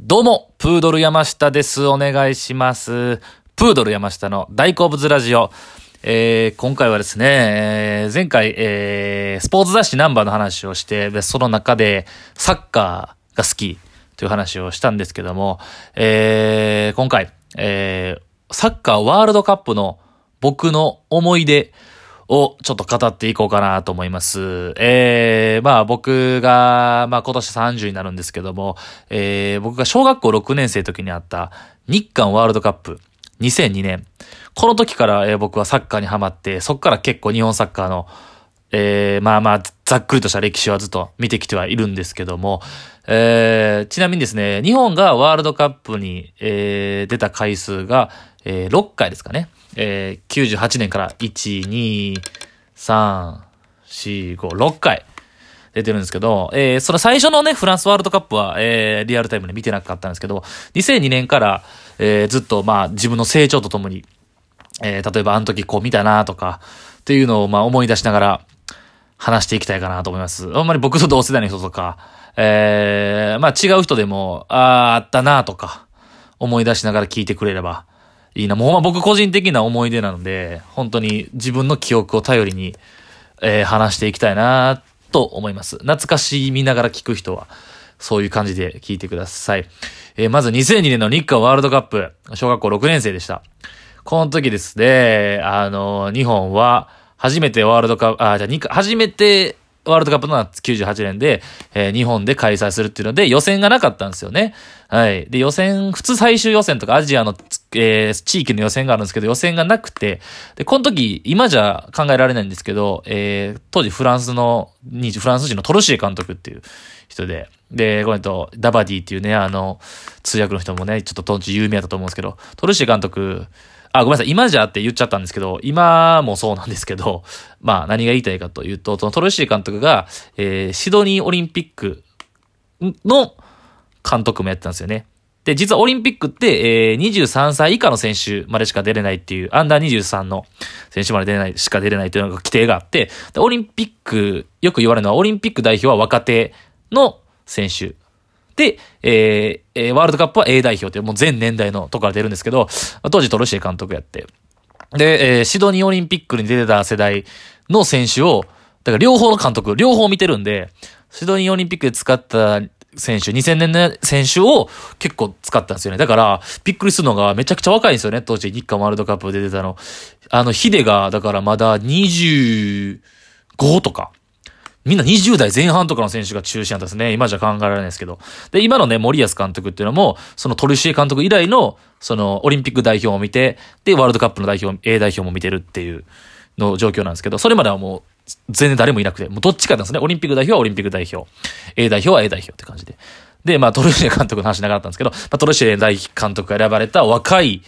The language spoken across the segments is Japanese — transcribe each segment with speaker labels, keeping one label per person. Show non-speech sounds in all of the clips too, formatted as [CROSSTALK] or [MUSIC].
Speaker 1: どうも、プードル山下です。お願いします。プードル山下の大好物ラジオ。えー、今回はですね、えー前回、えー、スポーツ雑誌ナンバーの話をして、その中でサッカーが好きという話をしたんですけども、えー、今回、えー、サッカーワールドカップの僕の思い出をちょっと語っていこうかなと思います。えー、まあ僕が、まあ今年30になるんですけども、えー、僕が小学校6年生の時にあった日韓ワールドカップ2002年。この時から、えー僕はサッカーにハマって、そっから結構日本サッカーの、えー、まあまあ、ざっくりとした歴史はずっと見てきてはいるんですけども、えー、ちなみにですね、日本がワールドカップに、えー、出た回数が、えー、6回ですかね。えー、98年から1、2、3、4、5、6回出てるんですけど、えー、その最初のね、フランスワールドカップは、えー、リアルタイムで見てなかったんですけど、2002年から、えー、ずっとまあ自分の成長とともに、えー、例えばあの時こう見たなとか、っていうのをまあ思い出しながら話していきたいかなと思います。あんまり僕と同世代の人とか、えー、まあ違う人でも、ああ、あったなとか、思い出しながら聞いてくれればいいな。もうほんま僕個人的な思い出なので、本当に自分の記憶を頼りに、えー話していきたいなと思います。懐かしみながら聞く人は、そういう感じで聞いてください。えーまず2002年の日韓ワールドカップ、小学校6年生でした。この時ですね、あの、日本は、初めてワールドカップ、あ、じゃあ、初めてワールドカップのは98年で、えー日本で開催するっていうので、予選がなかったんですよね。はい。で、予選、普通最終予選とかアジアの、えー地域の予選があるんですけど、予選がなくて、で、この時、今じゃ考えられないんですけど、えー当時フランスの、フランス人のトルシエ監督っていう人で、で、これと、ダバディっていうね、あの、通訳の人もね、ちょっと当時有名だったと思うんですけど、トルシエ監督、あ、ごめんなさい。今じゃって言っちゃったんですけど、今もそうなんですけど、[LAUGHS] まあ何が言いたいかというと、そのトルシエ監督が、えーシドニーオリンピックの監督もやってたんですよね。で、実はオリンピックって、えー23歳以下の選手までしか出れないっていう、アンダー23の選手まで出れない、しか出れないっていうのが規定があって、でオリンピック、よく言われるのは、オリンピック代表は若手の選手。で、えーワールドカップは A 代表っていうもう全年代のとこから出るんですけど、当時トルシエ監督やって。で、えーシドニーオリンピックに出てた世代の選手を、だから両方の監督、両方見てるんで、シドニーオリンピックで使った選手、2000年の選手を結構使ったんですよね。だから、びっくりするのがめちゃくちゃ若いんですよね、当時日韓ワールドカップ出てたの。あの、ヒデが、だからまだ25とか。みんな20代前半とかの選手が中心だったんですね。今じゃ考えられないですけど。で、今のね、森保監督っていうのも、そのトルシエ監督以来の、そのオリンピック代表を見て、で、ワールドカップの代表、A 代表も見てるっていうの状況なんですけど、それまではもう、全然誰もいなくて、もうどっちかなんですね。オリンピック代表はオリンピック代表。A 代表は A 代表って感じで。で、まあ、トルシエ監督の話長かったんですけど、まあ、トルシエ大監督が選ばれた若い、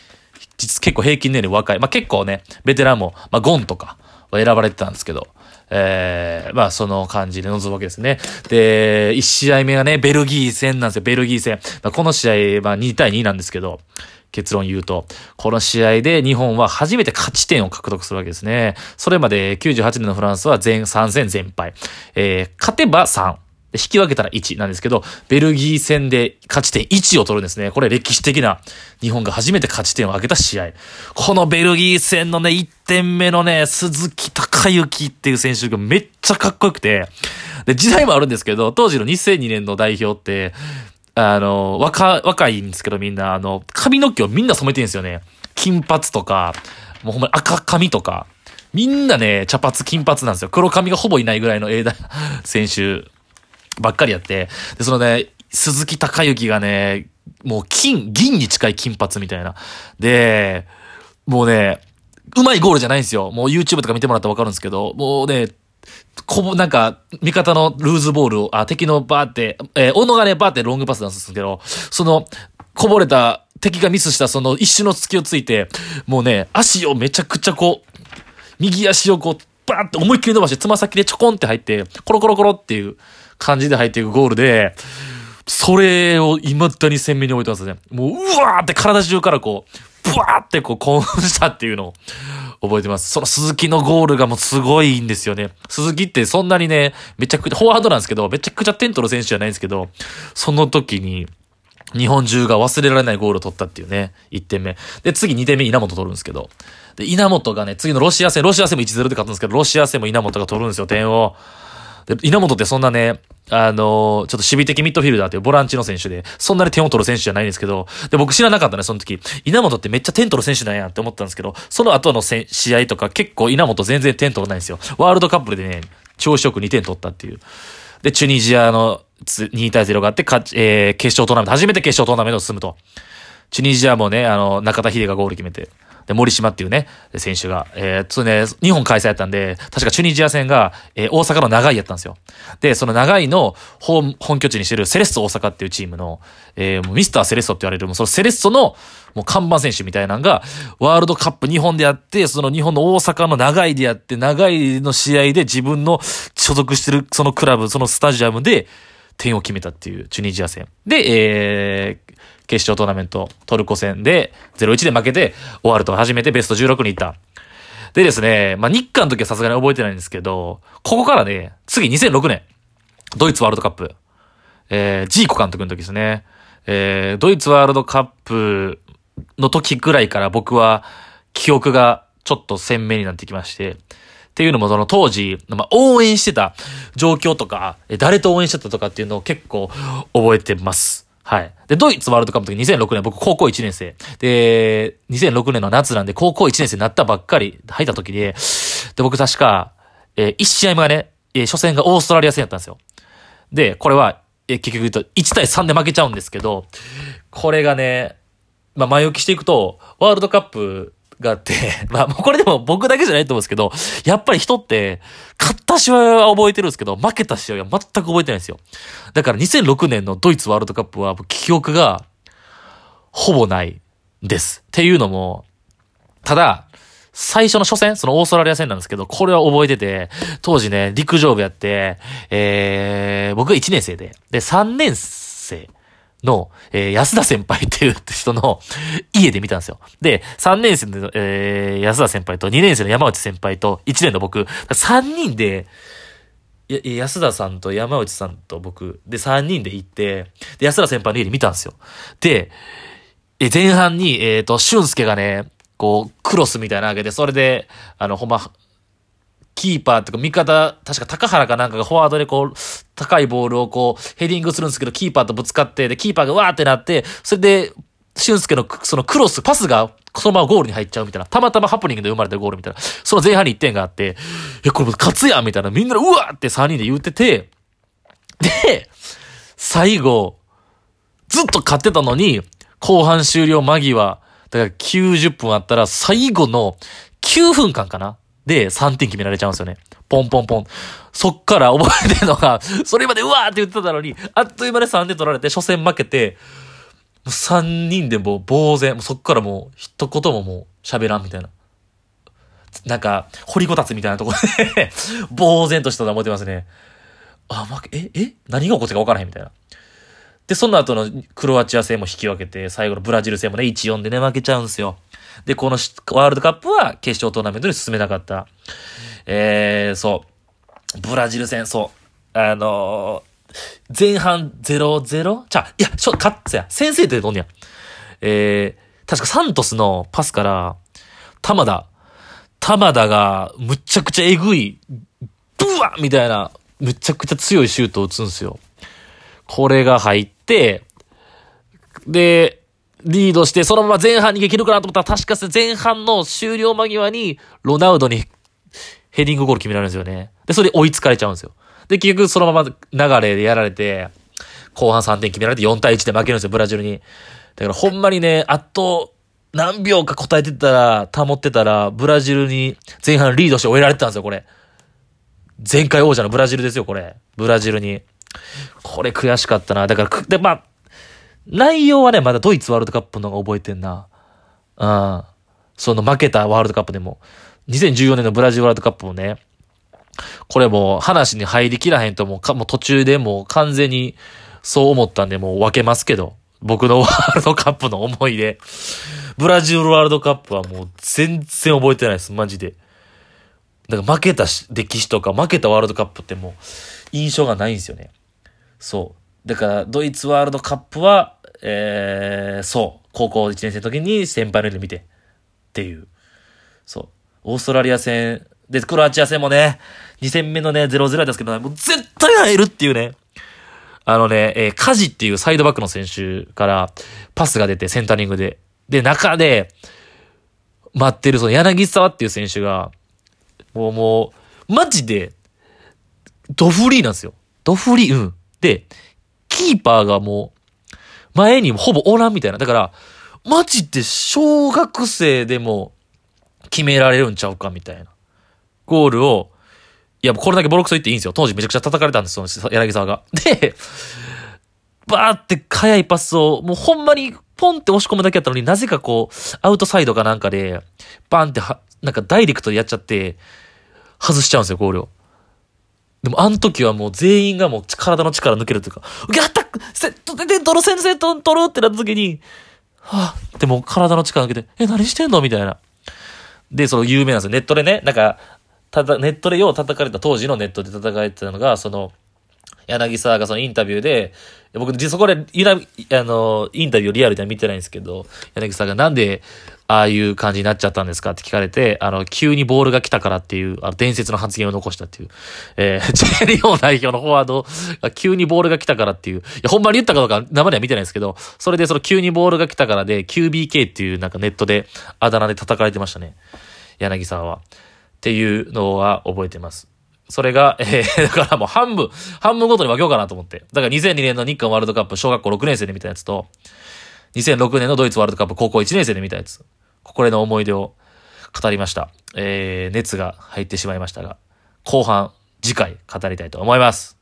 Speaker 1: 実結構平均年齢若い。まあ、結構ね、ベテランも、まあ、ゴンとか選ばれてたんですけど、えー、まあ、その感じで臨むわけですね。で、1試合目がね、ベルギー戦なんですよ、ベルギー戦。まあ、この試合、まあ、2対2なんですけど、結論言うと、この試合で日本は初めて勝ち点を獲得するわけですね。それまで98年のフランスは全3戦全敗。えー、勝てば3。引き分けたら1なんですけど、ベルギー戦で勝ち点1を取るんですね。これ歴史的な日本が初めて勝ち点を挙げた試合。このベルギー戦のね、1点目のね、鈴木隆之っていう選手がめっちゃかっこよくて、で、時代もあるんですけど、当時の2002年の代表って、あの、若、若いんですけどみんな、あの、髪の毛をみんな染めてるんですよね。金髪とか、もうほんまに赤髪とか、みんなね、茶髪、金髪なんですよ。黒髪がほぼいないぐらいの A 代選手ばっかりやって、で、そのね、鈴木隆之がね、もう金、銀に近い金髪みたいな。で、もうね、うまいゴールじゃないんですよ。もう YouTube とか見てもらったらわかるんですけど、もうね、こぼ、なんか、味方のルーズボールを、あ、敵のバーって、えー、小野がね、バーってロングパスなんですけど、その、こぼれた、敵がミスしたその一瞬の隙をついて、もうね、足をめちゃくちゃこう、右足をこう、バーって思いっきり伸ばして、つま先でちょこんって入って、コロコロコロっていう感じで入っていくゴールで、それを未だに鮮明に覚えてますね。もう、うわーって体中からこう、ブワーってこう興奮したっていうのを覚えてます。その鈴木のゴールがもうすごいんですよね。鈴木ってそんなにね、めちゃくちゃ、フォワードなんですけど、めちゃくちゃ点取る選手じゃないんですけど、その時に、日本中が忘れられないゴールを取ったっていうね、1点目。で、次2点目稲本取るんですけど。で、稲本がね、次のロシア戦、ロシア戦も1-0で勝つんですけど、ロシア戦も稲本が取るんですよ、点を。で、稲本ってそんなね、あのー、ちょっと守備的ミッドフィルダーというボランチの選手で、そんなに点を取る選手じゃないんですけど、で、僕知らなかったね、その時。稲本ってめっちゃ点取る選手なんやって思ったんですけど、その後の試合とか結構稲本全然点取らないんですよ。ワールドカップでね、調子よく2点取ったっていう。で、チュニジアの2対0があって、かえー、決勝トーナメント、初めて決勝トーナメント進むと。チュニジアもね、あの、中田秀がゴール決めて。で、森島っていうね、選手が、えー、っとね、日本開催やったんで、確かチュニジア戦が、えー、大阪の長井やったんですよ。で、その長井の本、本拠地にしてるセレッソ大阪っていうチームの、えー、ミスターセレッソって言われる、もうそのセレッソの、もう看板選手みたいなのが、ワールドカップ日本でやって、その日本の大阪の長井でやって、長井の試合で自分の所属してるそのクラブ、そのスタジアムで、点を決めたっていうチュニジア戦。で、えー、決勝トーナメントトルコ戦で0-1で負けて終わると初めてベスト16に行った。でですね、まあ、日韓の時はさすがに覚えてないんですけど、ここからね、次2006年、ドイツワールドカップ、えー、ジーコ監督の時ですね、えー、ドイツワールドカップの時ぐらいから僕は記憶がちょっと鮮明になってきまして、っていうのもその当時、まあ、応援してた状況とか、誰と応援してたとかっていうのを結構覚えてます。はい。で、ドイツワールドカップの時2006年、僕高校1年生。で、2006年の夏なんで高校1年生になったばっかり入った時で、で、僕確か、えー、1試合目がね、えー、初戦がオーストラリア戦やったんですよ。で、これは、えー、結局言うと1対3で負けちゃうんですけど、これがね、まあ、前置きしていくと、ワールドカップがあって、[LAUGHS] まあ、これでも僕だけじゃないと思うんですけど、やっぱり人って、勝った試合は覚えてるんですけど、負けた試合は全く覚えてないんですよ。だから2006年のドイツワールドカップは、記憶が、ほぼないです。っていうのも、ただ、最初の初戦、そのオーストラリア戦なんですけど、これは覚えてて、当時ね、陸上部やって、えー、僕が1年生で、で、3年生の、えー、安田先輩っていう人の家で見たんですよ。で、3年生の、えー、安田先輩と2年生の山内先輩と1年の僕、3人で、安田さんと山内さんと僕、で、3人で行って、で、安田先輩の家で見たんですよ。で、え、前半に、えっ、ー、と、俊介がね、こう、クロスみたいなわけで、それで、あの、ほんま、キーパーっていうか味方、確か高原かなんかがフォワードでこう、高いボールをこう、ヘディングするんですけど、キーパーとぶつかって、で、キーパーがわーってなって、それで、俊介のそのクロス、パスがそのままゴールに入っちゃうみたいな。たまたまハプニングで生まれたゴールみたいな。その前半に1点があって、え、これ勝つやんみたいな。みんなうわーって3人で言ってて、で、最後、ずっと勝ってたのに、後半終了間際、だから90分あったら最後の9分間かなで、3点決められちゃうんですよね。ポンポンポン。そっから覚えてるのが、[LAUGHS] それまでうわーって言ってたのに、あっという間で3点取られて、初戦負けて、もう3人でもう呆然、もうそっからもう一言ももう喋らんみたいな。なんか、掘りごたつみたいなところで [LAUGHS] 呆然としたの思ってますね。あ、負け、え、え？何が起こったか分からへんみたいな。で、その後のクロアチア戦も引き分けて、最後のブラジル戦もね、1-4でね、負けちゃうんですよ。で、このワールドカップは決勝トーナメントに進めなかった。えー、そう。ブラジル戦、そう。あのー、前半 0-0? じゃいや、ちょ、勝つや。先生ってどんねや。えー、確かサントスのパスから、玉田、玉田がむちゃくちゃえぐい、ブワみたいな、むちゃくちゃ強いシュートを打つんですよ。これが入って、で、リードして、そのまま前半にできるかなと思ったら、確か前半の終了間際に、ロナウドにヘディングゴール決められるんですよね。で、それで追いつかれちゃうんですよ。で、結局そのまま流れでやられて、後半3点決められて4対1で負けるんですよ、ブラジルに。だからほんまにね、あと何秒か答えてたら、保ってたら、ブラジルに前半リードして終えられてたんですよ、これ。前回王者のブラジルですよ、これ。ブラジルに。これ悔しかったな。だから、で、まあ、内容はね、まだドイツワールドカップの方が覚えてんな。うん。その負けたワールドカップでも。2014年のブラジルワールドカップもね、これもう話に入りきらへんともうかもう途中でもう完全にそう思ったんでもう分けますけど。僕のワールドカップの思い出。ブラジルワールドカップはもう全然覚えてないです、マジで。だから負けた歴史とか負けたワールドカップってもう印象がないんですよね。そう。だから、ドイツワールドカップは、えー、そう、高校1年生の時に先輩ので見て、っていう。そう。オーストラリア戦、で、クロアチア戦もね、2戦目のね、0-0ですけど、もう絶対入るっていうね。あのね、えー、カジっていうサイドバックの選手からパスが出てセンタリングで。で、中で待ってるその柳沢っていう選手が、もうもう、マジで、ドフリーなんですよ。ドフリー、うん。で、キーパーがもう、前にほぼおらんみたいな。だから、マジで小学生でも決められるんちゃうかみたいな。ゴールを、いや、これだけボロクソ言っていいんですよ。当時めちゃくちゃ叩かれたんですよ、柳沢が。で、バーって速いパスを、もうほんまにポンって押し込むだけやったのになぜかこう、アウトサイドかなんかで、バーンっては、なんかダイレクトでやっちゃって、外しちゃうんですよ、ゴールを。でも、あの時はもう全員がもう体の力抜けるというか、やったセットで、ドロ先生と取るってなった時に、はぁ、でも体の力抜けて、え、何してんの？みたいな。で、その有名なんですよ。ネットでね、なんか、ただ、ネットでよう叩かれた当時のネットで叩かれてたのが、その、柳沢がそのインタビューで、僕、実そこで、あの、インタビューをリアルでは見てないんですけど、柳沢がなんで、ああいう感じになっちゃったんですかって聞かれて、あの、急にボールが来たからっていう、あの、伝説の発言を残したっていう、えー、[LAUGHS] ジェリオ代表のフォワードが急にボールが来たからっていう、いや、ほんまに言ったかどうか生では見てないですけど、それでその急にボールが来たからで、QBK っていうなんかネットであだ名で叩かれてましたね。柳沢は。っていうのは覚えてます。それが、[LAUGHS] えー、だからもう半分、半分ごとに分けようかなと思って。だから2002年の日韓ワールドカップ小学校6年生で見たやつと、2006年のドイツワールドカップ高校1年生で見たやつ。これの思い出を語りました。えー、熱が入ってしまいましたが、後半、次回語りたいと思います。